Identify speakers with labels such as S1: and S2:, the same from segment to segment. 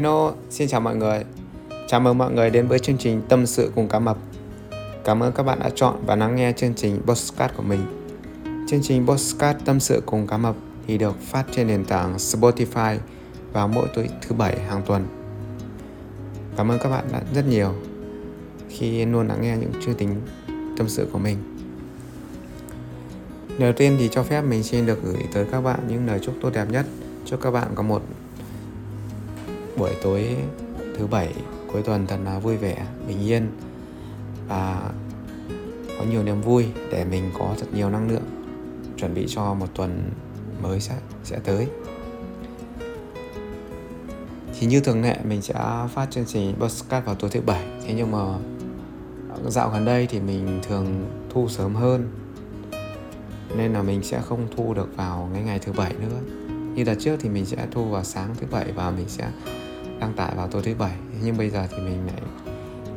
S1: Hello, xin chào mọi người. Chào mừng mọi người đến với chương trình Tâm sự cùng cá mập. Cảm ơn các bạn đã chọn và lắng nghe chương trình Postcard của mình. Chương trình Postcard Tâm sự cùng cá mập thì được phát trên nền tảng Spotify vào mỗi tối thứ bảy hàng tuần. Cảm ơn các bạn đã rất nhiều khi luôn lắng nghe những chương trình tâm sự của mình. Đầu tiên thì cho phép mình xin được gửi tới các bạn những lời chúc tốt đẹp nhất. Chúc các bạn có một buổi tối thứ bảy cuối tuần thật là vui vẻ, bình yên và có nhiều niềm vui để mình có thật nhiều năng lượng chuẩn bị cho một tuần mới sẽ sẽ tới. Thì như thường lệ mình sẽ phát chương trình podcast vào tối thứ bảy Thế nhưng mà dạo gần đây thì mình thường thu sớm hơn Nên là mình sẽ không thu được vào ngày ngày thứ bảy nữa Như đợt trước thì mình sẽ thu vào sáng thứ bảy và mình sẽ đăng tải vào tối thứ bảy. Nhưng bây giờ thì mình lại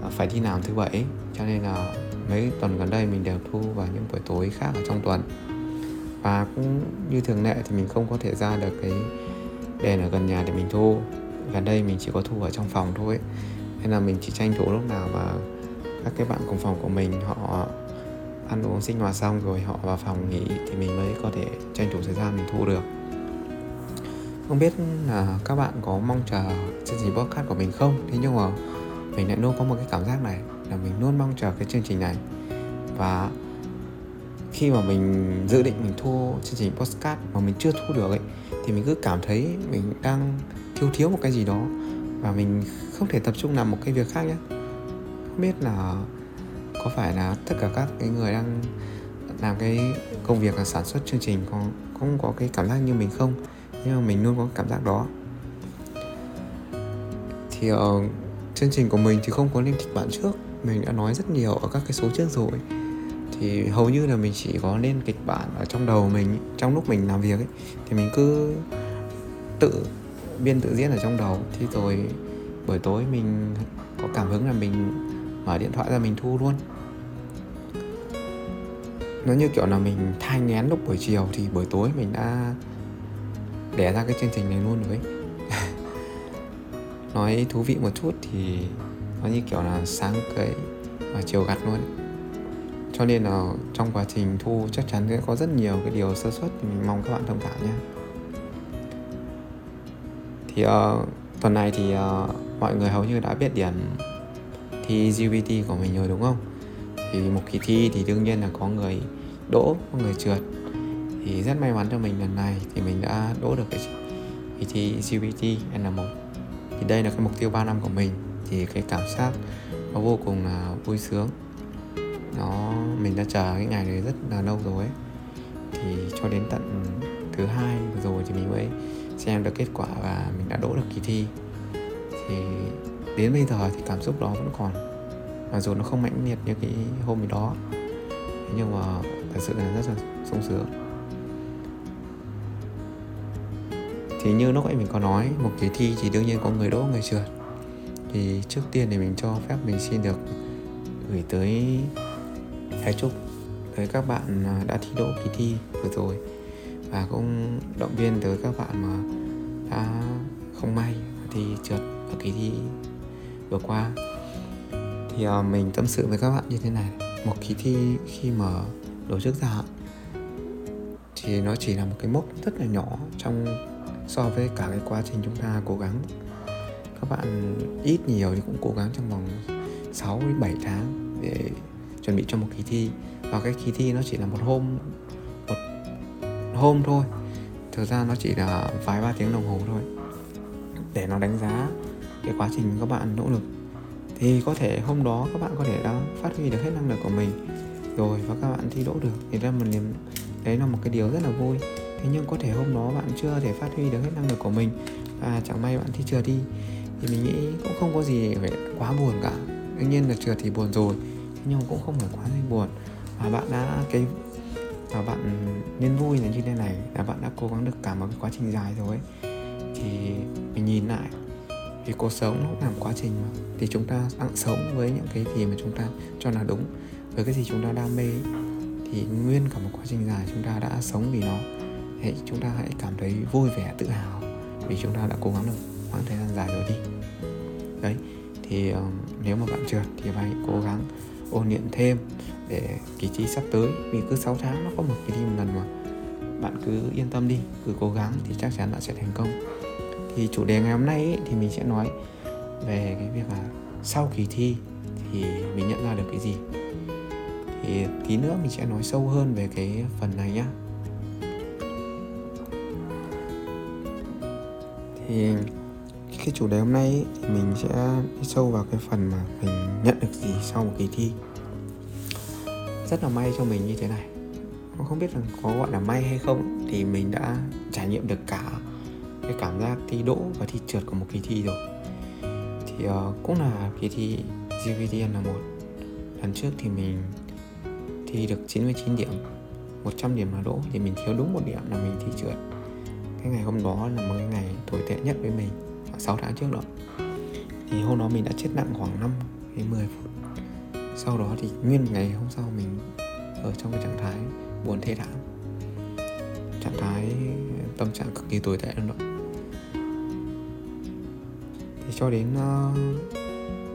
S1: à, phải đi làm thứ bảy. Cho nên là mấy tuần gần đây mình đều thu vào những buổi tối khác ở trong tuần. Và cũng như thường lệ thì mình không có thể ra được cái đèn ở gần nhà để mình thu. Gần đây mình chỉ có thu ở trong phòng thôi. Nên là mình chỉ tranh thủ lúc nào mà các cái bạn cùng phòng của mình họ ăn uống sinh hoạt xong rồi họ vào phòng nghỉ thì mình mới có thể tranh thủ thời gian mình thu được. Không biết là các bạn có mong chờ chương trình podcast của mình không? Thế nhưng mà mình lại luôn có một cái cảm giác này, là mình luôn mong chờ cái chương trình này. Và khi mà mình dự định mình thu chương trình podcast mà mình chưa thu được ấy, thì mình cứ cảm thấy mình đang thiếu thiếu một cái gì đó. Và mình không thể tập trung làm một cái việc khác nhé. Không biết là có phải là tất cả các cái người đang làm cái công việc là sản xuất chương trình có, cũng có cái cảm giác như mình không? Nhưng mà mình luôn có cảm giác đó thì uh, chương trình của mình thì không có lên kịch bản trước. Mình đã nói rất nhiều ở các cái số trước rồi. Thì hầu như là mình chỉ có lên kịch bản ở trong đầu mình trong lúc mình làm việc ấy. Thì mình cứ tự biên tự diễn ở trong đầu. Thì rồi buổi tối mình có cảm hứng là mình mở điện thoại ra mình thu luôn. Nó như kiểu là mình thai ngén lúc buổi chiều thì buổi tối mình đã đẻ ra cái chương trình này luôn rồi nói thú vị một chút thì nó như kiểu là sáng cấy và chiều gặt luôn. Cho nên là trong quá trình thu chắc chắn sẽ có rất nhiều cái điều sơ suất thì mình mong các bạn thông cảm nhé. Thì uh, tuần này thì uh, mọi người hầu như đã biết điểm thi GPT của mình rồi đúng không? Thì một kỳ thi thì đương nhiên là có người đỗ có người trượt. Thì rất may mắn cho mình lần này thì mình đã đỗ được cái kỳ thi GPT N1 thì đây là cái mục tiêu 3 năm của mình. Thì cái cảm giác nó vô cùng là vui sướng. Nó, mình đã chờ cái ngày này rất là lâu rồi ấy. thì cho đến tận thứ hai rồi thì mình mới xem được kết quả và mình đã đỗ được kỳ thi. Thì đến bây giờ thì cảm xúc đó vẫn còn. Mặc dù nó không mãnh liệt như cái hôm đó. Nhưng mà thật sự là rất là sung sướng. Thì như lúc nãy mình có nói một kỳ thi thì đương nhiên có người đỗ người trượt. Thì trước tiên thì mình cho phép mình xin được gửi tới thái chúc tới các bạn à, đã thi đỗ kỳ thi vừa rồi. Và cũng động viên tới các bạn mà đã không may thì trượt ở kỳ thi vừa qua. Thì uh, mình tâm sự với các bạn như thế này. Một kỳ thi khi mà tổ chức ra thì nó chỉ là một cái mốc rất là nhỏ trong so với cả cái quá trình chúng ta cố gắng. Các bạn ít nhiều thì cũng cố gắng trong vòng 6 đến 7 tháng để chuẩn bị cho một kỳ thi. Và cái kỳ thi nó chỉ là một hôm một hôm thôi. Thực ra nó chỉ là vài ba tiếng đồng hồ thôi. Để nó đánh giá cái quá trình các bạn nỗ lực. Thì có thể hôm đó các bạn có thể đã phát huy được hết năng lực của mình. Rồi, và các bạn thi đỗ được. Thì ra một niềm, đấy là một cái điều rất là vui thế nhưng có thể hôm đó bạn chưa thể phát huy được hết năng lực của mình và chẳng may bạn thi trượt đi. Thì mình nghĩ cũng không có gì phải quá buồn cả. Đương nhiên là trượt thì buồn rồi nhưng cũng không phải quá buồn. Và bạn đã cái, và bạn nên vui là như thế này, là bạn đã cố gắng được cả một cái quá trình dài rồi ấy. thì mình nhìn lại vì cuộc sống nó làm quá trình mà. Thì chúng ta đang sống với những cái gì mà chúng ta cho là đúng, với cái gì chúng ta đam mê thì nguyên cả một quá trình dài chúng ta đã sống vì nó thì chúng ta hãy cảm thấy vui vẻ tự hào vì chúng ta đã cố gắng được khoảng thời gian dài rồi đi. Đấy thì um, nếu mà bạn trượt thì hãy cố gắng ôn luyện thêm để kỳ thi sắp tới vì cứ 6 tháng nó có một kỳ thi một lần mà. Bạn cứ yên tâm đi cứ cố gắng thì chắc chắn bạn sẽ thành công. Thì chủ đề ngày hôm nay ấy, thì mình sẽ nói về cái việc là sau kỳ thi thì mình nhận ra được cái gì. Thì tí nữa mình sẽ nói sâu hơn về cái phần này nhá. Thì cái chủ đề hôm nay ấy, thì mình sẽ đi sâu vào cái phần mà mình nhận được gì sau một kỳ thi. Rất là may cho mình như thế này. Không biết là có gọi là may hay không thì mình đã trải nghiệm được cả cái cảm giác thi đỗ và thi trượt của một kỳ thi rồi. Thì uh, cũng là kỳ thi GVTN là một. Lần trước thì mình thi được 99 điểm 100 điểm là đỗ thì mình thiếu đúng một điểm là mình thi trượt cái ngày hôm đó là một cái ngày tồi tệ nhất với mình 6 tháng trước đó. Thì hôm đó mình đã chết nặng khoảng 5 đến 10 phút. Sau đó thì nguyên ngày hôm sau mình ở trong cái trạng thái buồn thê thảm. Trạng thái tâm trạng cực kỳ tồi tệ luôn đó. Thì cho đến uh,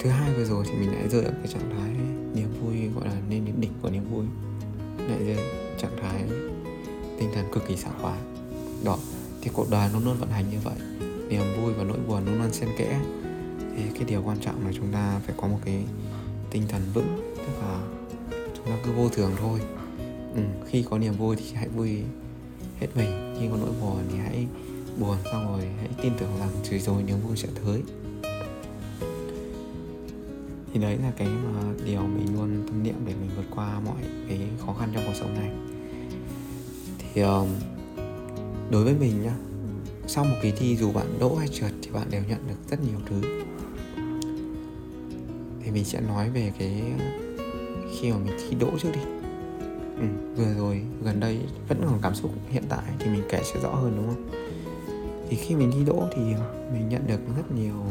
S1: thứ hai vừa rồi thì mình lại rơi ở cái trạng thái niềm vui gọi là lên đến đỉnh của niềm vui. Lại rơi trạng thái tinh thần cực kỳ sảng khoái. Đó thì cuộc đời nó luôn vận hành như vậy. Niềm vui và nỗi buồn luôn luôn xen kẽ. Thì cái điều quan trọng là chúng ta phải có một cái tinh thần vững tức là chúng ta cứ vô thường thôi. Ừ, khi có niềm vui thì hãy vui hết mình. Khi có nỗi buồn thì hãy buồn xong rồi hãy tin tưởng rằng rồi rồi niềm vui sẽ tới. Thì đấy là cái mà điều mình luôn tâm niệm để mình vượt qua mọi cái khó khăn trong cuộc sống này. Thì um, đối với mình nhá sau một kỳ thi dù bạn đỗ hay trượt thì bạn đều nhận được rất nhiều thứ. Thì mình sẽ nói về cái khi mà mình thi đỗ trước đi. Ừ, vừa rồi gần đây vẫn còn cảm xúc hiện tại thì mình kể sẽ rõ hơn đúng không? Thì khi mình thi đỗ thì mình nhận được rất nhiều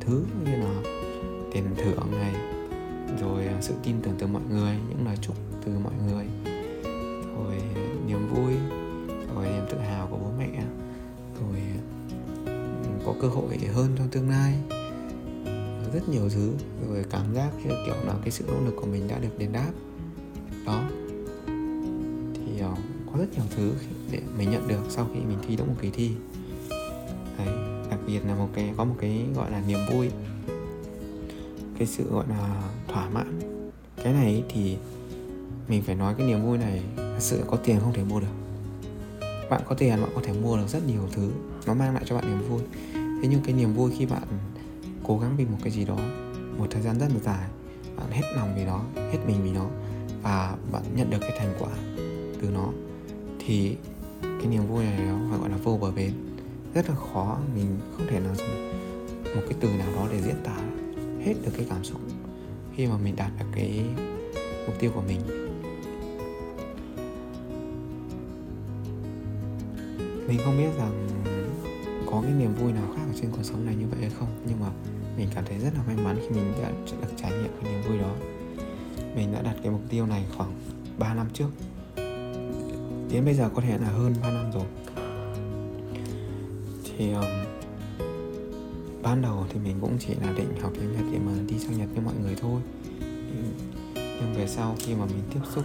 S1: thứ như là tiền thưởng này rồi à, sự tin tưởng từ mọi người những lời chúc từ mọi người rồi niềm vui cơ hội hơn trong tương lai. Rất nhiều thứ rồi cảm giác như kiểu là cái sự nỗ lực của mình đã được đền đáp. Đó. Thì uh, có rất nhiều thứ để mình nhận được sau khi mình thi đỗ một kỳ thi. Đấy đặc biệt là một cái có một cái gọi là niềm vui. Cái sự gọi là thỏa mãn. Cái này thì mình phải nói cái niềm vui này thật sự có tiền không thể mua được. Bạn có tiền bạn có thể mua được rất nhiều thứ. Nó mang lại cho bạn niềm vui thế nhưng cái niềm vui khi bạn cố gắng vì một cái gì đó, một thời gian rất là dài, bạn hết lòng vì nó, hết mình vì nó, và bạn nhận được cái thành quả từ nó, thì cái niềm vui này nó phải gọi là vô bờ bến. Rất là khó, mình không thể nào dùng một cái từ nào đó để diễn tả hết được cái cảm xúc khi mà mình đạt được cái mục tiêu của mình. Mình không biết rằng có cái niềm vui nào khác ở trên cuộc sống này như vậy hay không? Nhưng mà mình cảm thấy rất là may mắn khi mình đã được trải nghiệm cái niềm vui đó. Mình đã đặt cái mục tiêu này khoảng 3 năm trước. Đến bây giờ có thể là hơn 3 năm rồi. Thì um, ban đầu thì mình cũng chỉ là định học tiếng Nhật để mà đi sang Nhật với mọi người thôi. Nhưng về sau khi mà mình tiếp xúc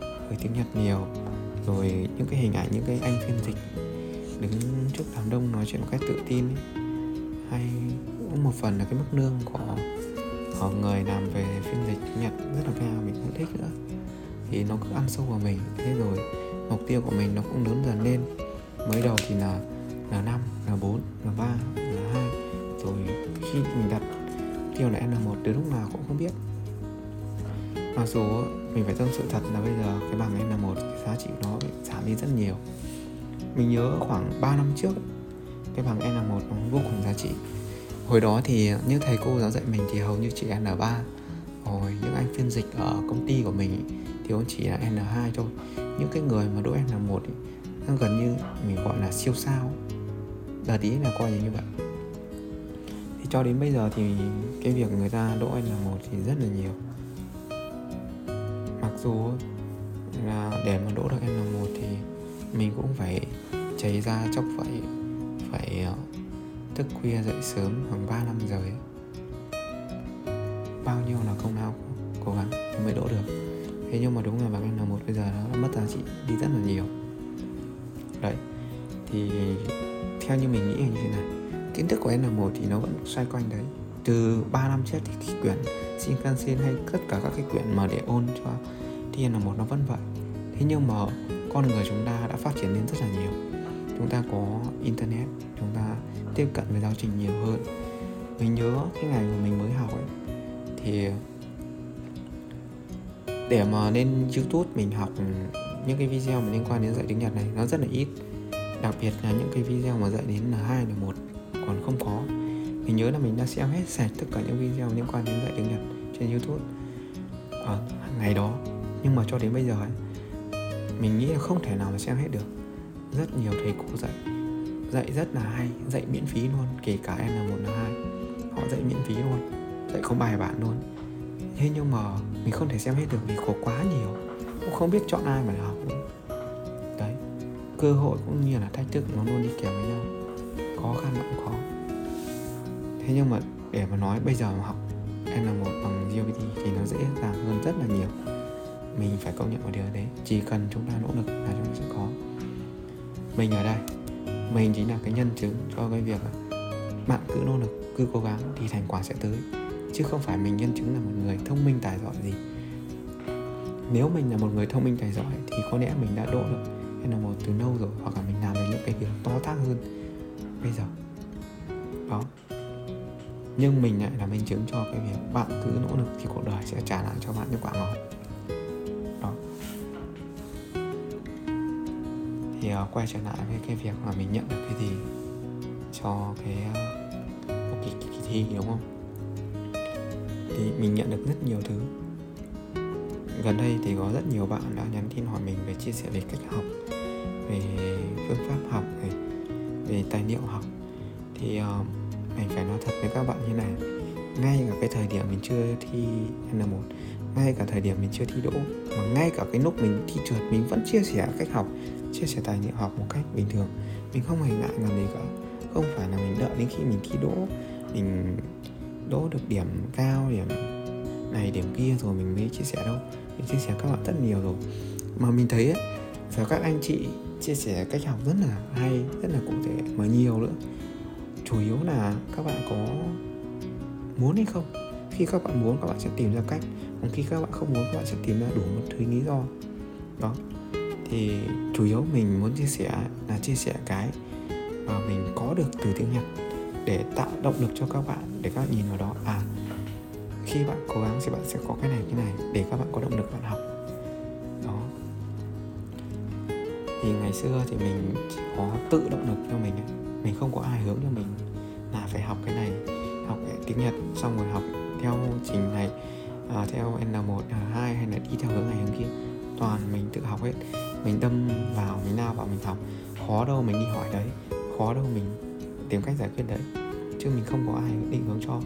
S1: với tiếng Nhật nhiều rồi những cái hình ảnh những cái anh phiên dịch đứng trước đám đông nói chuyện một cách tự tin ấy, hay cũng một phần là cái mức lương của của người làm về phiên dịch Nhật rất là cao mình cũng thích nữa. Thì nó cứ ăn sâu vào mình thế rồi mục tiêu của mình nó cũng lớn dần lên. Mới đầu thì là là năm là bốn là ba là hai. Rồi khi mình đặt tiêu là n một từ lúc nào cũng không biết. Mặc dù mình phải tâm sự thật là bây giờ cái bằng N1 cái giá trị nó bị giảm đi rất nhiều mình nhớ khoảng 3 năm trước, cái bằng N1 nó vô cùng giá trị. Hồi đó thì những thầy cô giáo dạy mình thì hầu như chỉ N3 rồi những anh phiên dịch ở công ty của mình thì cũng chỉ là N2 thôi. Những cái người mà đỗ N1 thì gần như mình gọi là siêu sao. Đợt ý là coi như vậy. Thì cho đến bây giờ thì cái việc người ta đỗ N1 thì rất là nhiều. Mặc dù là để mà đỗ được N1 thì mình cũng phải cháy ra chốc phải phải thức khuya dậy sớm khoảng 3 năm giờ ấy bao nhiêu là công lao cố gắng mới đỗ được. Thế nhưng mà đúng là bằng N1 bây giờ nó mất giá trị đi rất là nhiều. Đấy thì theo như mình nghĩ là như thế này kiến thức của N1 thì nó vẫn xoay quanh đấy. Từ 3 năm trước thì, thì quyển Shinkansen hay tất cả các cái quyển mà để ôn cho thì N1 nó vẫn vậy. Thế nhưng mà con người chúng ta đã phát triển lên rất là nhiều. Chúng ta có internet chúng ta tiếp cận với giáo trình nhiều hơn. Mình nhớ cái ngày mà mình mới học ấy thì để mà lên youtube mình học những cái video mà liên quan đến dạy tiếng nhật này nó rất là ít. Đặc biệt là những cái video mà dạy đến là hai là một còn không có. Mình nhớ là mình đã xem hết sạch tất cả những video liên quan đến dạy tiếng nhật trên youtube ở ngày đó. Nhưng mà cho đến bây giờ ấy, mình nghĩ là không thể nào mà xem hết được. Rất nhiều thầy cô dạy dạy rất là hay, dạy miễn phí luôn, kể cả em là một là hai, họ dạy miễn phí luôn, dạy không bài bản luôn. Thế nhưng mà mình không thể xem hết được vì có quá nhiều, cũng không biết chọn ai mà để học nữa. Đấy, cơ hội cũng như là thách thức nó luôn đi kèm với nhau, khó khăn là cũng khó. Thế nhưng mà để mà nói bây giờ mà học, em là một bằng GPT thì nó dễ dàng hơn rất là nhiều mình phải công nhận một điều đấy. Chỉ cần chúng ta nỗ lực là chúng ta sẽ có. Mình ở đây, mình chính là cái nhân chứng cho cái việc là bạn cứ nỗ lực, cứ cố gắng thì thành quả sẽ tới. Chứ không phải mình nhân chứng là một người thông minh tài giỏi gì. Nếu mình là một người thông minh tài giỏi thì có lẽ mình đã đỗ được hay là một từ lâu rồi hoặc là mình làm được những cái việc to tác hơn bây giờ. Đó. Nhưng mình lại là minh chứng cho cái việc bạn cứ nỗ lực thì cuộc đời sẽ trả lại cho bạn những quả ngọt. Uh, quay trở lại với cái việc mà mình nhận được cái gì cho cái uh, kỳ, kỳ, kỳ thi đúng không? Thì mình nhận được rất nhiều thứ. Gần đây thì có rất nhiều bạn đã nhắn tin hỏi mình về chia sẻ về cách học về phương pháp học về, về tài liệu học. Thì uh, mình phải nói thật với các bạn như này ngay cả cái thời điểm mình chưa thi N1 ngay cả thời điểm mình chưa thi đỗ mà ngay cả cái lúc mình thi trượt mình vẫn chia sẻ cách học chia sẻ tài liệu học một cách bình thường. Mình không hề ngại làm gì cả. Không phải là mình đợi đến khi mình thi đỗ mình đỗ được điểm cao điểm này điểm kia rồi mình mới chia sẻ đâu. Mình chia sẻ các bạn rất nhiều rồi. Mà mình thấy ấy, và các anh chị chia sẻ cách học rất là hay rất là cụ thể mà nhiều nữa. Chủ yếu là các bạn có muốn hay không? Khi các bạn muốn các bạn sẽ tìm ra cách. Còn khi các bạn không muốn các bạn sẽ tìm ra đủ một thứ lý do. Đó thì chủ yếu mình muốn chia sẻ là chia sẻ cái mà mình có được từ tiếng nhật để tạo động lực cho các bạn để các bạn nhìn vào đó. À khi bạn cố gắng thì bạn sẽ có cái này cái này để các bạn có động lực bạn học. Đó. Thì ngày xưa thì mình chỉ có tự động lực cho mình mình không có ai hướng cho mình là phải học cái này học tiếng Nhật xong rồi học theo trình này à, theo N1, N2 hay là đi theo hướng này hướng kia. Toàn mình tự học hết mình đâm vào, mình lao vào, mình học khó đâu mình đi hỏi đấy. Khó đâu mình tìm cách giải quyết đấy. Chứ mình không có ai định hướng cho.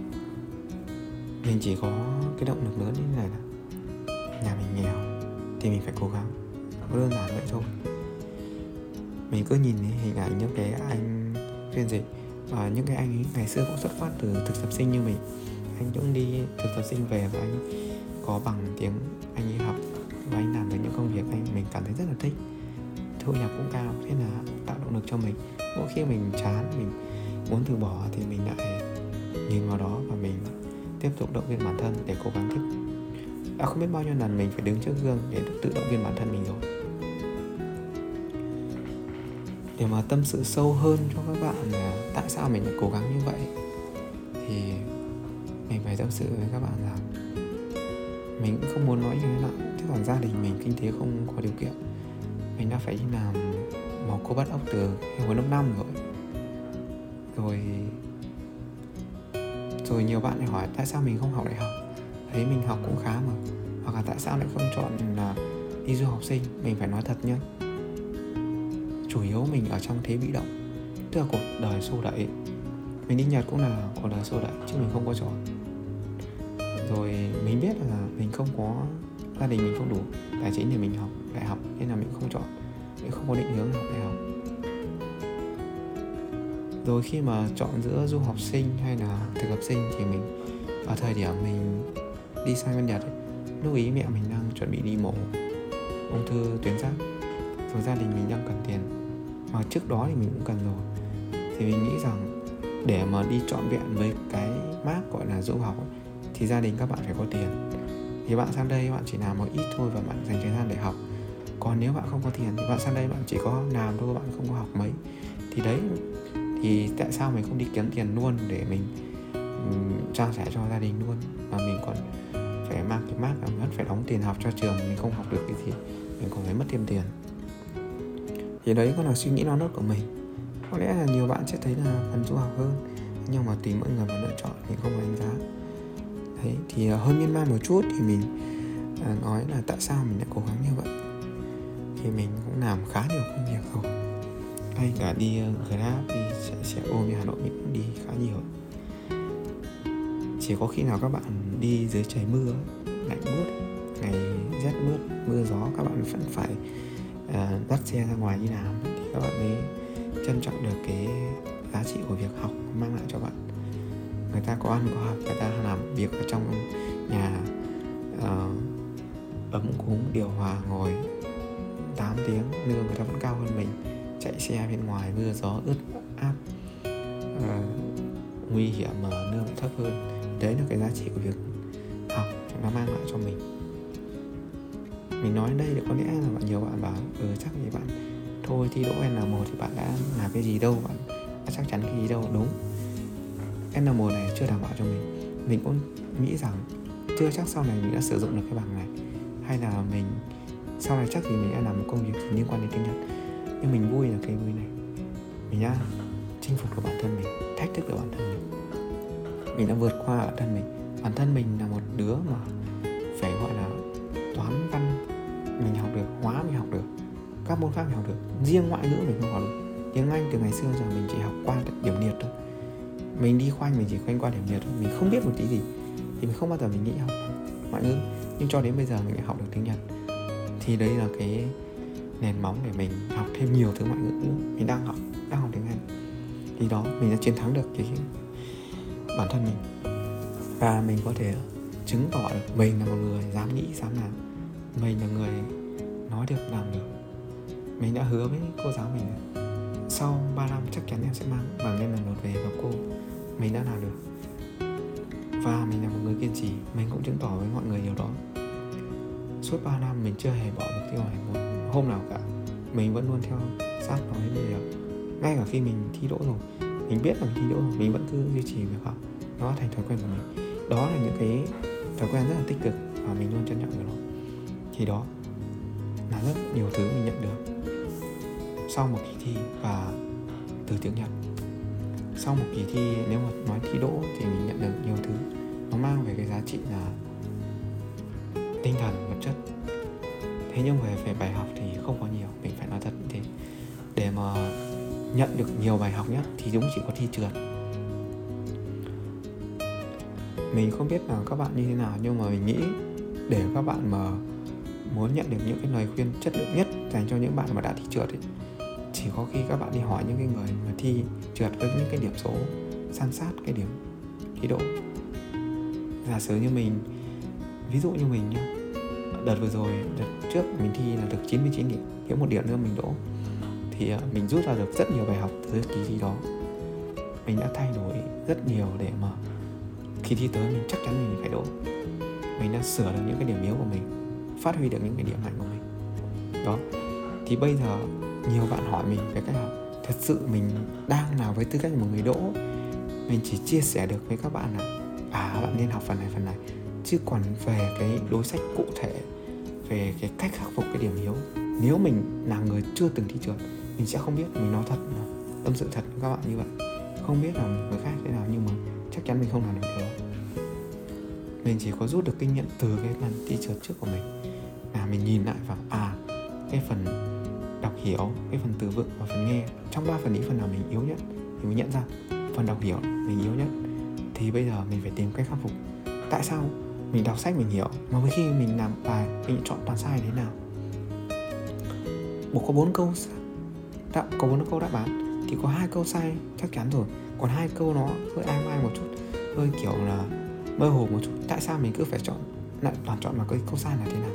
S1: Mình chỉ có cái động lực lớn như thế này là nhà mình nghèo thì mình phải cố gắng. Có đơn giản vậy thôi. Mình cứ nhìn thấy hình ảnh những cái anh phiên dịch và những cái anh ấy ngày xưa cũng xuất phát từ thực tập sinh như mình. Anh cũng đi thực tập sinh về và anh có bằng tiếng anh ấy học anh làm được những công việc anh mình cảm thấy rất là thích. Thu nhập cũng cao, thế là tạo động lực cho mình. Mỗi khi mình chán, mình muốn từ bỏ thì mình lại nhìn vào đó và mình tiếp tục động viên bản thân để cố gắng tiếp. Đã không biết bao nhiêu lần mình phải đứng trước gương để tự động viên bản thân mình rồi. Để mà tâm sự sâu hơn cho các bạn là tại sao mình lại cố gắng như vậy, thì mình phải tâm sự với các bạn rằng mình cũng không muốn nói như thế nào thế còn gia đình mình kinh tế không có điều kiện. Mình đã phải đi làm mò cô bắt ốc từ hồi lớp năm rồi. Rồi rồi nhiều bạn lại hỏi tại sao mình không học đại học? Thấy mình học cũng khá mà. Hoặc là tại sao lại không chọn là đi du học sinh? Mình phải nói thật nhá. Chủ yếu mình ở trong thế bị động. Tức là cuộc đời xô đẩy. Mình đi nhật cũng là cuộc đời xô đẩy chứ mình không có chọn. Rồi mình biết là mình không có gia đình mình không đủ tài chính để mình học đại học nên là mình không chọn mình không có định hướng học đại học. Rồi khi mà chọn giữa du học sinh hay là thực tập sinh thì mình ở thời điểm mình đi sang bên Nhật ấy, lúc ý mẹ mình đang chuẩn bị đi mổ ung thư tuyến giáp. Rồi gia đình mình đang cần tiền mà trước đó thì mình cũng cần rồi. Thì mình nghĩ rằng để mà đi trọn vẹn với cái mác gọi là du học ấy, thì gia đình các bạn phải có tiền thì bạn sang đây bạn chỉ làm một ít thôi và bạn dành thời gian để học. Còn nếu bạn không có tiền thì bạn sang đây bạn chỉ có làm thôi, bạn không có học mấy. Thì đấy, thì tại sao mình không đi kiếm tiền luôn để mình trang trải cho gia đình luôn? Mà mình còn phải mang cái mác là mất, phải đóng tiền học cho trường, mình không học được cái gì, mình còn phải mất thêm tiền. Thì đấy cũng là suy nghĩ non nớt của mình. Có lẽ là nhiều bạn sẽ thấy là cần du học hơn, nhưng mà tùy mỗi người mà lựa chọn thì không có đánh giá đấy thì ờ, hơi miên man một chút thì mình à, nói là tại sao mình lại cố gắng như vậy? Thì mình cũng làm khá nhiều công việc rồi. Hay cả đi ờ, grab đi xe, xe ôm như hà nội mình cũng đi khá nhiều. Chỉ có khi nào các bạn đi dưới trời mưa lạnh buốt ngày rét mướt mưa gió các bạn vẫn phải uh, dắt xe ra ngoài đi làm thì các bạn mới trân trọng được cái giá trị của việc học mang lại cho bạn người ta có ăn có học người ta làm việc ở trong nhà uh, ấm cúng điều hòa ngồi 8 tiếng lương người ta vẫn cao hơn mình. Chạy xe bên ngoài mưa gió ướt áp uh, ờ, nguy hiểm mà lương thấp hơn. Đấy là cái giá trị của việc học nó mang lại cho mình. Mình nói đây thì có lẽ là bạn nhiều bạn bảo ừ chắc thì bạn thôi thi đỗ n một thì bạn đã làm cái gì đâu bạn đã chắc chắn cái gì đâu đúng. NM này chưa đảm bảo cho mình. Mình cũng nghĩ rằng chưa chắc sau này mình đã sử dụng được cái bằng này. Hay là mình, sau này chắc thì mình đã làm một công việc liên quan đến tiếng Nhật. Nhưng mình vui là cái vui này. Mình đã chinh phục được bản thân mình, thách thức được bản thân mình. Mình đã vượt qua bản thân mình. Bản thân mình là một đứa mà phải, gọi là, toán văn mình học được, hóa mình học được, các môn khác mình học được. Riêng ngoại ngữ mình không học được. Tiếng anh từ ngày xưa giờ mình chỉ học qua điểm liệt thôi mình đi khoanh, mình chỉ khoanh qua điểm liệt thôi. Mình không biết một tí gì. Thì mình không bao giờ mình nghĩ học. Ngoại ngữ nhưng cho đến bây giờ mình lại học được tiếng nhật. Thì đấy là cái nền móng để mình học thêm nhiều thứ ngoại ngữ nữa. Mình đang học đang học tiếng anh. Thì đó, mình đã chiến thắng được cái bản thân mình. Và mình có thể chứng tỏ được mình là một người dám nghĩ, dám làm. Mình là người nói được, làm được. Mình đã hứa với cô giáo mình. Sau 3 năm chắc chắn em sẽ mang bằng lên lần một về gặp cô mình đã làm được. Và mình là một người kiên trì. Mình cũng chứng tỏ với mọi người điều đó. Suốt 3 năm mình chưa hề bỏ mục tiêu này một hôm nào cả. Mình vẫn luôn theo sát nó đến bây giờ ngay cả khi mình thi đỗ rồi, mình biết là mình thi đỗ rồi, mình vẫn cứ duy trì việc học. Nó thành thói quen của mình. Đó là những cái thói quen rất là tích cực và mình luôn trân trọng điều đó. Thì đó là rất nhiều thứ mình nhận được sau một kỳ thi và từ tiếng nhật sau một kỳ thi nếu mà nói thi đỗ thì mình nhận được nhiều thứ. Nó mang về cái giá trị là tinh thần vật chất. Thế nhưng về về bài học thì không có nhiều mình phải nói thật như thế. Để mà nhận được nhiều bài học nhất thì đúng chỉ có thi trượt. Mình không biết là các bạn như thế nào nhưng mà mình nghĩ để các bạn mà muốn nhận được những cái lời khuyên chất lượng nhất dành cho những bạn mà đã thi trượt ấy, chỉ có khi các bạn đi hỏi những cái người mà thi trượt với những cái điểm số, san sát cái điểm thi đỗ giả sử như mình, ví dụ như mình nhá, đợt vừa rồi, đợt trước mình thi là được 99 điểm, thiếu một điểm nữa mình đỗ. Thì à, mình rút ra được rất nhiều bài học từ kỳ thi đó. Mình đã thay đổi rất nhiều để mà khi thi tới mình chắc chắn mình phải đỗ. Mình đã sửa được những cái điểm yếu của mình, phát huy được những cái điểm mạnh của mình. Đó. Thì bây giờ nhiều bạn hỏi mình về cách học thật sự mình đang nào với tư cách một người đỗ, mình chỉ chia sẻ được với các bạn là à bạn nên học phần này phần này. Chứ còn về cái đối sách cụ thể, về cái cách khắc phục cái điểm yếu, nếu mình là người chưa từng thi trượt, mình sẽ không biết mình nói thật, tâm sự thật với các bạn như vậy. Không biết là người khác thế nào, nhưng mà chắc chắn mình không làm được điều đó. Mình chỉ có rút được kinh nghiệm từ cái lần thi trượt trước của mình. Là mình nhìn lại và à cái phần đọc hiểu cái phần từ vựng và phần nghe, trong ba phần ý phần nào mình yếu nhất thì mình nhận ra. Phần đọc hiểu mình yếu nhất thì bây giờ mình phải tìm cách khắc phục. Tại sao mình đọc sách mình hiểu mà khi mình làm bài, mình chọn toàn sai thế nào? Một có bốn câu đã, có bốn câu đáp án thì có hai câu sai chắc chắn rồi. Còn hai câu nó hơi ai mai một chút, hơi kiểu là mơ hồ một chút. Tại sao mình cứ phải chọn lại toàn chọn vào cái câu sai là thế nào?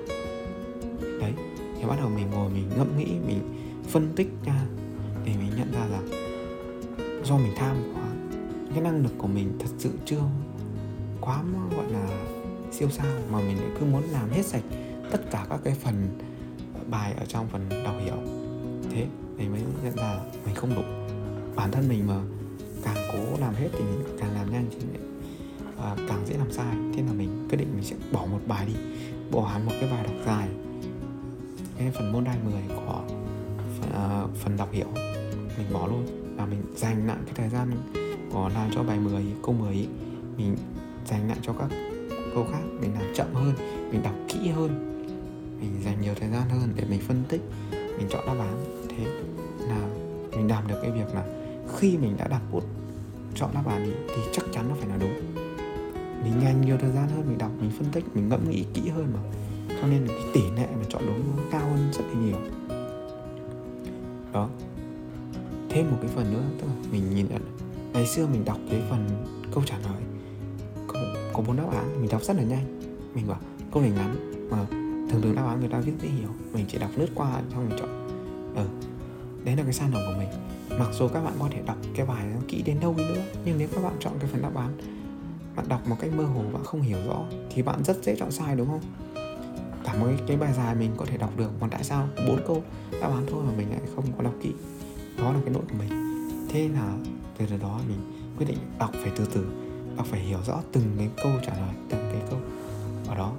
S1: Đấy thì bắt đầu mình ngồi mình ngẫm nghĩ mình phân tích ra để mình nhận ra rằng do mình tham quá cái năng lực của mình thật sự chưa quá gọi là siêu sao mà mình lại cứ muốn làm hết sạch tất cả các cái phần bài ở trong phần đọc hiểu. Thế mình mới nhận ra mình không đủ. Bản thân mình mà càng cố làm hết thì mình càng làm nhanh thì à, càng dễ làm sai. Thế là mình quyết định mình sẽ bỏ một bài đi bỏ hẳn một cái bài đọc dài cái phần môn đai 10 của phần, uh, phần đọc hiểu mình bỏ luôn. Và mình dành lại cái thời gian của làm cho bài 10 câu 10 mình dành lại cho các câu khác mình làm chậm hơn mình đọc kỹ hơn. Mình dành nhiều thời gian hơn để mình phân tích mình chọn đáp án. Thế là mình làm được cái việc là khi mình đã đặt bút chọn đáp án thì, thì chắc chắn nó phải là đúng. Mình dành nhiều thời gian hơn mình đọc mình phân tích mình ngẫm nghĩ kỹ hơn mà cho nên cái tỷ lệ mà chọn đúng nó cao hơn rất là nhiều. Đó. Thêm một cái phần nữa tức là mình nhìn nhận. Ngày xưa mình đọc cái phần câu trả lời. Có, có bốn đáp án mình đọc rất là nhanh. Mình bảo câu này ngắn mà thường thường đáp án người ta viết dễ hiểu. Mình chỉ đọc lướt qua xong mình chọn. Ừ. Đấy là cái sai lầm của mình. Mặc dù các bạn có thể đọc cái bài nó kỹ đến đâu đi nữa nhưng nếu các bạn chọn cái phần đáp án bạn đọc một cách mơ hồ và không hiểu rõ thì bạn rất dễ chọn sai đúng không? Cả một cái bài dài mình có thể đọc được. Còn tại sao bốn câu đáp án thôi mà mình lại không có đọc kỹ? Đó là cái lỗi của mình. Thế là từ từ đó mình quyết định đọc phải từ từ đọc phải hiểu rõ từng cái câu trả lời từng cái câu ở đó.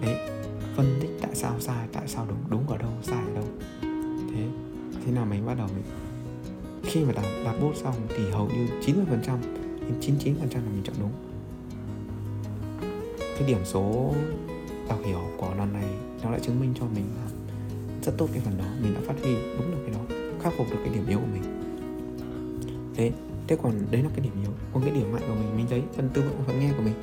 S1: Đấy phân tích tại sao sai tại sao đúng đúng ở đâu sai ở đâu. Thế thế nào mình bắt đầu mình khi mà đặt, đặt bút xong thì hầu như 90% đến 99% là mình chọn đúng. Cái điểm số đọc hiểu chứng minh cho mình là rất tốt cái phần đó, mình đã phát huy đúng được cái đó, khắc phục được cái điểm yếu của mình. Thế thế còn đấy là cái điểm yếu còn cái điểm mạnh của mình mình thấy phần tư vựng phần nghe của mình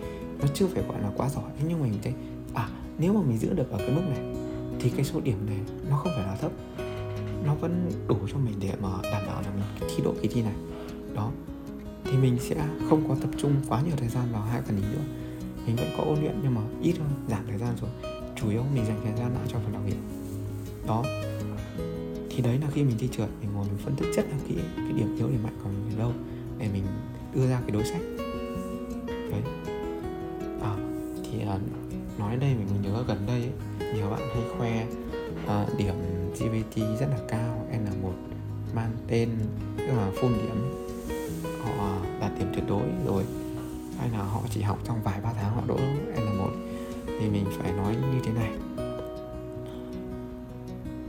S1: nó chưa phải gọi là quá giỏi, thế nhưng mà mình thấy à nếu mà mình giữ được ở cái mức này, thì cái số điểm này nó không phải là thấp. Nó vẫn đủ cho mình để mà đảm bảo là mình thi đỗ kỳ thi này. Đó, thì mình sẽ không có tập trung quá nhiều thời gian vào hai phần ý nữa. Mình vẫn có ôn luyện nhưng mà ít hơn, giảm thời gian rồi chủ yếu mình dành thời gian lại cho phần đọc hiểu đó. Thì đấy là khi mình thi trượt mình ngồi mình phân tích rất là kỹ cái điểm yếu điểm mạnh của mình ở đâu để mình đưa ra cái đối sách. Đấy. À, thì uh, nói đây mình nhớ gần đây ấy, nhiều bạn hay khoe uh, điểm GPT rất là cao N1 mang tên tức là full điểm họ à, đạt điểm tuyệt đối rồi. Hay là họ chỉ học trong vài ba tháng họ đỗ N1 thì mình phải nói như thế này.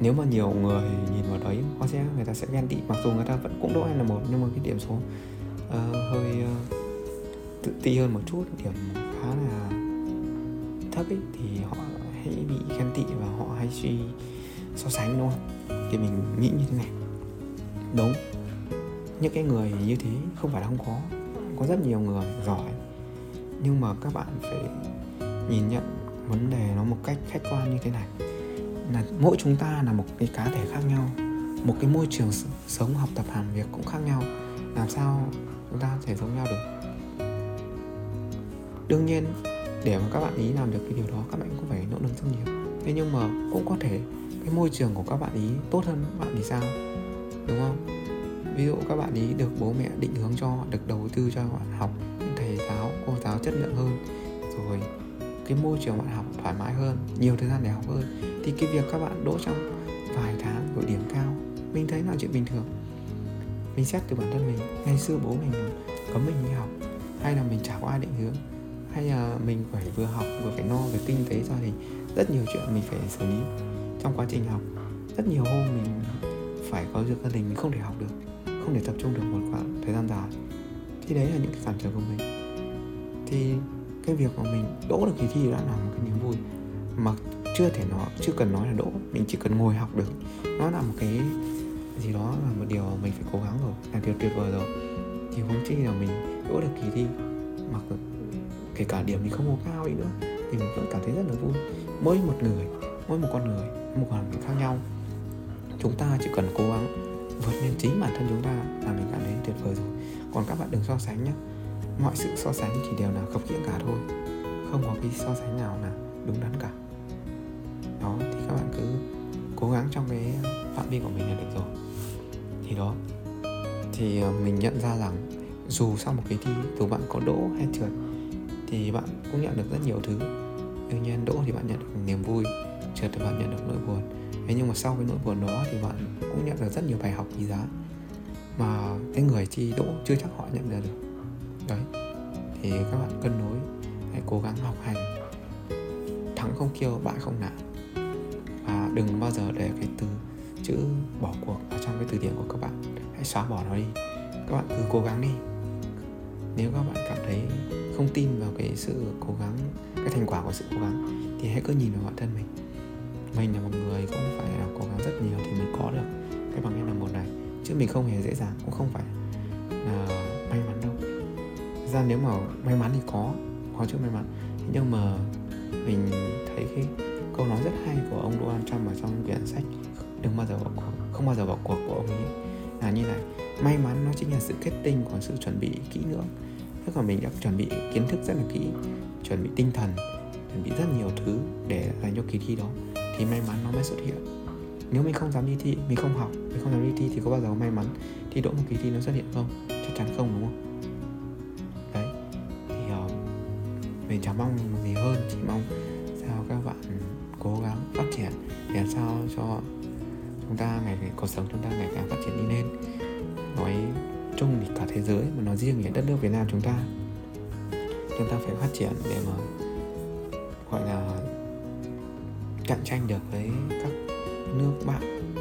S1: Nếu mà nhiều người nhìn vào đấy có sẽ người ta sẽ ghen tị mặc dù người ta vẫn cũng đỗ N1 nhưng mà cái điểm số uh, hơi uh, tự ti hơn một chút điểm khá là thấp ấy, thì họ hãy bị ghen tị và họ hay suy so sánh đúng không? Thì mình nghĩ như thế này. Đúng. Những cái người như thế không phải là không có. Có rất nhiều người giỏi nhưng mà các bạn phải nhìn nhận vấn đề nó một cách khách quan như thế này. Là mỗi chúng ta là một cái cá thể khác nhau, một cái môi trường sống, học tập, làm việc cũng khác nhau. Làm sao chúng ta có thể giống nhau được? Đương nhiên, để mà các bạn ý làm được cái điều đó, các bạn cũng phải nỗ lực rất nhiều. Thế nhưng mà cũng có thể cái môi trường của các bạn ý tốt hơn bạn thì sao? Đúng không? Ví dụ các bạn ý được bố mẹ định hướng cho, được đầu tư cho bạn học những thầy giáo, cô giáo chất lượng hơn, rồi cái môi trường bạn học thoải mái hơn, nhiều thời gian để học hơn, thì cái việc các bạn đỗ trong vài tháng với điểm cao, mình thấy là chuyện bình thường. Mình xét từ bản thân mình, ngày xưa bố mình cấm mình đi học, hay là mình chả có ai định hướng, hay là mình phải vừa học vừa phải no về kinh tế gia đình rất nhiều chuyện mình phải xử lý. Trong quá trình học, rất nhiều hôm mình phải có việc gia đình, mình không thể học được, không thể tập trung được một khoảng thời gian dài. Thì đấy là những cái cản trở của mình. Thì cái việc mà mình đỗ được kỳ thi đã là một cái niềm vui. Mà chưa thể nói, chưa cần nói là đỗ, mình chỉ cần ngồi học được. Nó là một cái gì đó là một điều mình phải cố gắng rồi, là điều tuyệt vời rồi. Thì huống chi là mình đỗ được kỳ thi mặc kể cả điểm thì không có cao đi nữa, thì mình vẫn cảm thấy rất là vui. Mỗi một người, mỗi một con người, một hoàn cảnh khác nhau, chúng ta chỉ cần cố gắng vượt lên chính bản thân chúng ta là mình cảm thấy tuyệt vời rồi. Còn các bạn đừng so sánh nhé mọi sự so sánh chỉ đều là khập khiễng cả thôi. Không có cái so sánh nào là đúng đắn cả. Đó, thì các bạn cứ cố gắng trong cái phạm vi của mình là được rồi. Thì đó. Thì ờ, mình nhận ra rằng dù sau một kỳ thi, dù bạn có đỗ hay trượt, thì bạn cũng nhận được rất nhiều thứ. Đương nhiên, đỗ thì bạn nhận được niềm vui, trượt thì bạn nhận được nỗi buồn. Thế nhưng mà sau cái nỗi buồn đó thì bạn cũng nhận được rất nhiều bài học quý giá. Mà cái người chi đỗ chưa chắc họ nhận ra được đấy thì các bạn cân đối, hãy cố gắng học hành. Thắng không kêu bại không nản. Và đừng bao giờ để cái từ chữ bỏ cuộc ở trong cái từ điển của các bạn. Hãy xóa bỏ nó đi. Các bạn cứ cố gắng đi. Nếu các bạn cảm thấy không tin vào cái sự cố gắng, cái thành quả của sự cố gắng, thì hãy cứ nhìn vào bản thân mình. Mình là một người cũng phải là cố gắng rất nhiều thì mới có được. Cái bằng n một này. Chứ mình không hề dễ dàng, cũng không phải là ra nếu mà may mắn thì có có chữ may mắn. Nhưng mà mình thấy cái câu nói rất hay của ông Donald Trump ở trong quyển sách đừng bao giờ bỏ cuộc, không bao giờ bỏ cuộc của ông ấy là như này, may mắn nó chính là sự kết tinh của sự chuẩn bị kỹ nữa. Tức là mình đã chuẩn bị kiến thức rất là kỹ, chuẩn bị tinh thần, chuẩn bị rất nhiều thứ để dành cho kỳ thi đó, thì may mắn nó mới xuất hiện. Nếu mình không dám đi thi, mình không học, mình không dám đi thi thì có bao giờ có may mắn thi đỗ một kỳ thi nó xuất hiện không? Chắc chắn không, đúng không? Mình chẳng mong gì hơn chỉ mong sao các bạn cố gắng phát triển để làm sao cho chúng ta ngày cuộc sống chúng ta ngày càng phát triển đi lên. Nói chung thì cả thế giới mà nói riêng về đất nước Việt Nam chúng ta chúng ta phải phát triển để mà gọi là cạnh tranh được với các nước bạn.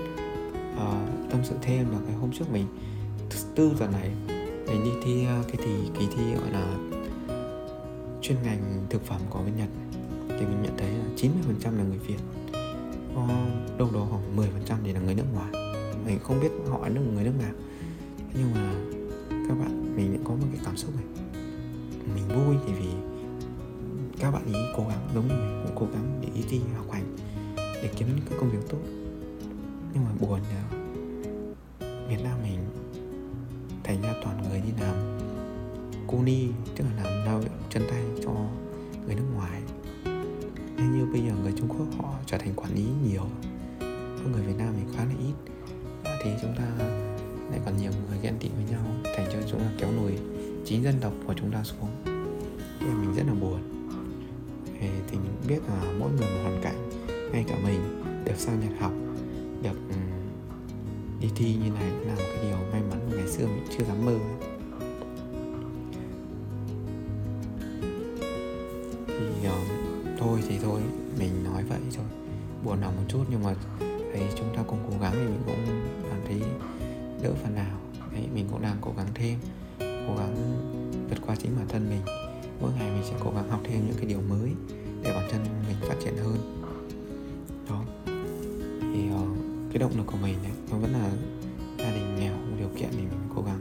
S1: À, tâm sự thêm là cái hôm trước mình tư tuần này mình đi thi ờ, cái thì kỳ thi gọi là chuyên ngành thực phẩm của bên Nhật thì mình nhận thấy là 90% là người Việt. Có đâu đó khoảng 10% thì là người nước ngoài. Mình không biết họ là người nước nào. Nhưng mà các bạn, mình cũng có một cái cảm xúc này. Mình vui thì vì các bạn ý cố gắng, giống như mình cũng cố gắng để đi, học hành, để kiếm những cái công việc tốt. Nhưng mà buồn là Việt Nam mình thành ra toàn người đi làm cô tức là làm lao động chân tay cho người nước ngoài. Nên như bây giờ người Trung Quốc họ trở thành quản lý nhiều còn người Việt Nam thì khá là ít. Thì chúng ta lại còn nhiều người ghen tị với nhau thành cho chúng ta kéo lùi chính dân tộc của chúng ta xuống. Nên mình rất là buồn. Thì, thì mình biết là mỗi người một hoàn cảnh ngay cả mình được sang Nhật học được ừ, đi thi như này là một cái điều may mắn mà ngày xưa mình chưa dám mơ. ấy. Đỡ phần nào. Đấy mình cũng đang cố gắng thêm cố gắng vượt qua chính bản thân mình. Mỗi ngày mình sẽ cố gắng học thêm những cái điều mới để bản thân mình phát triển hơn. Đó. Thì uh, cái động lực của mình này nó vẫn là gia đình nghèo không điều kiện thì mình cố gắng.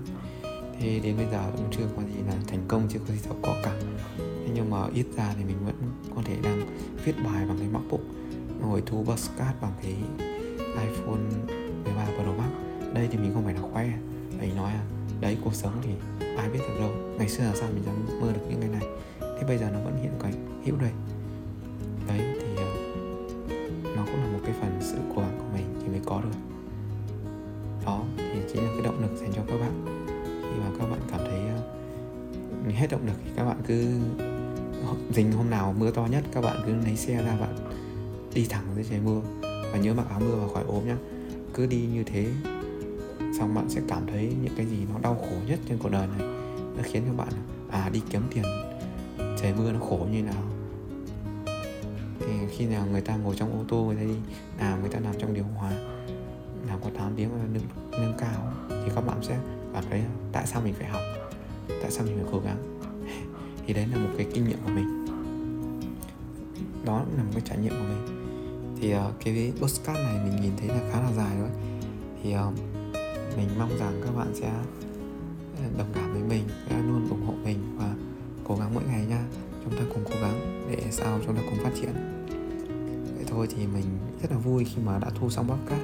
S1: Thế đến bây giờ cũng chưa có gì là thành công chưa có gì giàu có cả. Thế nhưng mà ít ra thì mình vẫn có thể đang viết bài bằng cái macbook ngồi thu postcard bằng cái iphone 13 Pro Max đây thì mình không phải là khoe. Mình nói à đấy cuộc sống thì ai biết được đâu. Ngày xưa là sao mình dám mơ được những cái này? Thế bây giờ nó vẫn hiện cảnh hữu đây. Đấy thì uh, nó cũng là một cái phần sự cố gắng của mình thì mới có được. Đó thì chính là cái động lực dành cho các bạn. Khi mà các bạn cảm thấy uh, hết động lực thì các bạn cứ dình hôm nào mưa to nhất các bạn cứ lấy xe ra bạn đi thẳng dưới trời mưa và nhớ mặc áo mưa và khỏi ốm nhá. Cứ đi như thế xong bạn sẽ cảm thấy những cái gì nó đau khổ nhất trên cuộc đời này. Nó khiến cho bạn à đi kiếm tiền trời mưa nó khổ như nào. Thì khi nào người ta ngồi trong ô tô người ta đi làm người ta làm trong điều hòa làm có 8 tiếng nâng, nâng cao thì các bạn sẽ cảm thấy tại sao mình phải học? Tại sao mình phải cố gắng? Thì đấy là một cái kinh nghiệm của mình. Đó là một cái trải nghiệm của mình. Thì uh, cái postcard này mình nhìn thấy là khá là dài rồi thì uh, mình mong rằng các bạn sẽ ờ, đồng cảm với mình, sẽ luôn ủng hộ mình và cố gắng mỗi ngày nha chúng ta cùng cố gắng để sao chúng ta cùng phát triển. Vậy thôi thì mình rất là vui khi mà đã thu xong podcast.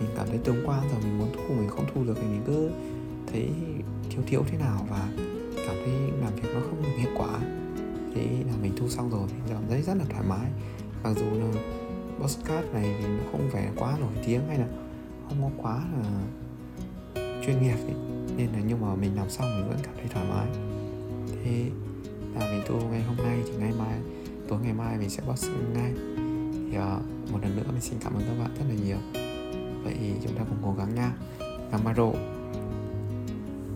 S1: Mình cảm thấy tương quan rồi, mình muốn thu, mình không thu được thì mình cứ thấy thiếu thiếu thế nào và cảm thấy làm việc nó không hiệu quả. Thế là mình thu xong rồi, mình cảm thấy rất là thoải mái. Mặc dù là podcast này thì nó không phải quá nổi tiếng hay là không có quá là chuyên nghiệp ấy. nên là nhưng mà mình làm xong mình vẫn cảm thấy thoải mái. Thế là mình thu ngày hôm nay thì ngày mai tối ngày mai mình sẽ post ngay. Thì uh, một lần nữa mình xin cảm ơn các bạn rất là nhiều. Vậy thì chúng ta cùng cố gắng nha. Gamaro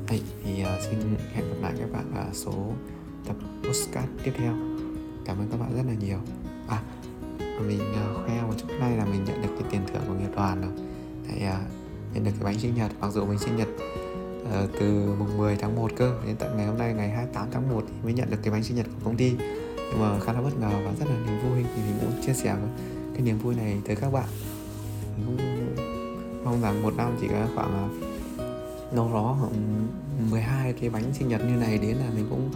S1: Vậy thì uh, xin hẹn gặp lại các bạn ở số tập postcard tiếp theo. Cảm ơn các bạn rất là nhiều. À mình uh, khoe một chút nay là mình nhận được cái tiền thưởng của nghiệp đoàn rồi. Tại, uh, nhận được cái bánh sinh nhật mặc dù mình sinh nhật uh, từ mùng 10 tháng 1 cơ đến tận ngày hôm nay ngày 28 tháng 1 thì mới nhận được cái bánh sinh nhật của công ty. Nhưng mà khá là bất ngờ và rất là niềm vui thì mình muốn chia sẻ cái niềm vui này tới các bạn. Mình cũng mong rằng một năm chỉ có khoảng à, đâu đó khoảng 12 cái bánh sinh nhật như này đến là mình cũng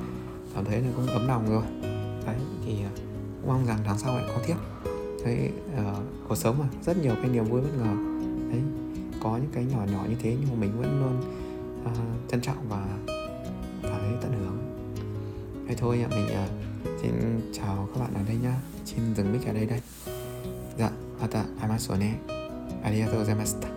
S1: cảm thấy là cũng ấm lòng rồi. Đấy thì à, mong rằng tháng sau lại có tiếp. Đấy uh, ờ, cuộc sống mà rất nhiều cái niềm vui bất ngờ có những cái nhỏ nhỏ như thế nhưng mà mình vẫn luôn uh, trân trọng và cảm thấy tận hưởng thế thôi mình uh, xin chào các bạn ở đây nhá xin dừng mic ở đây đây dạ また会いましょうねありがとうございました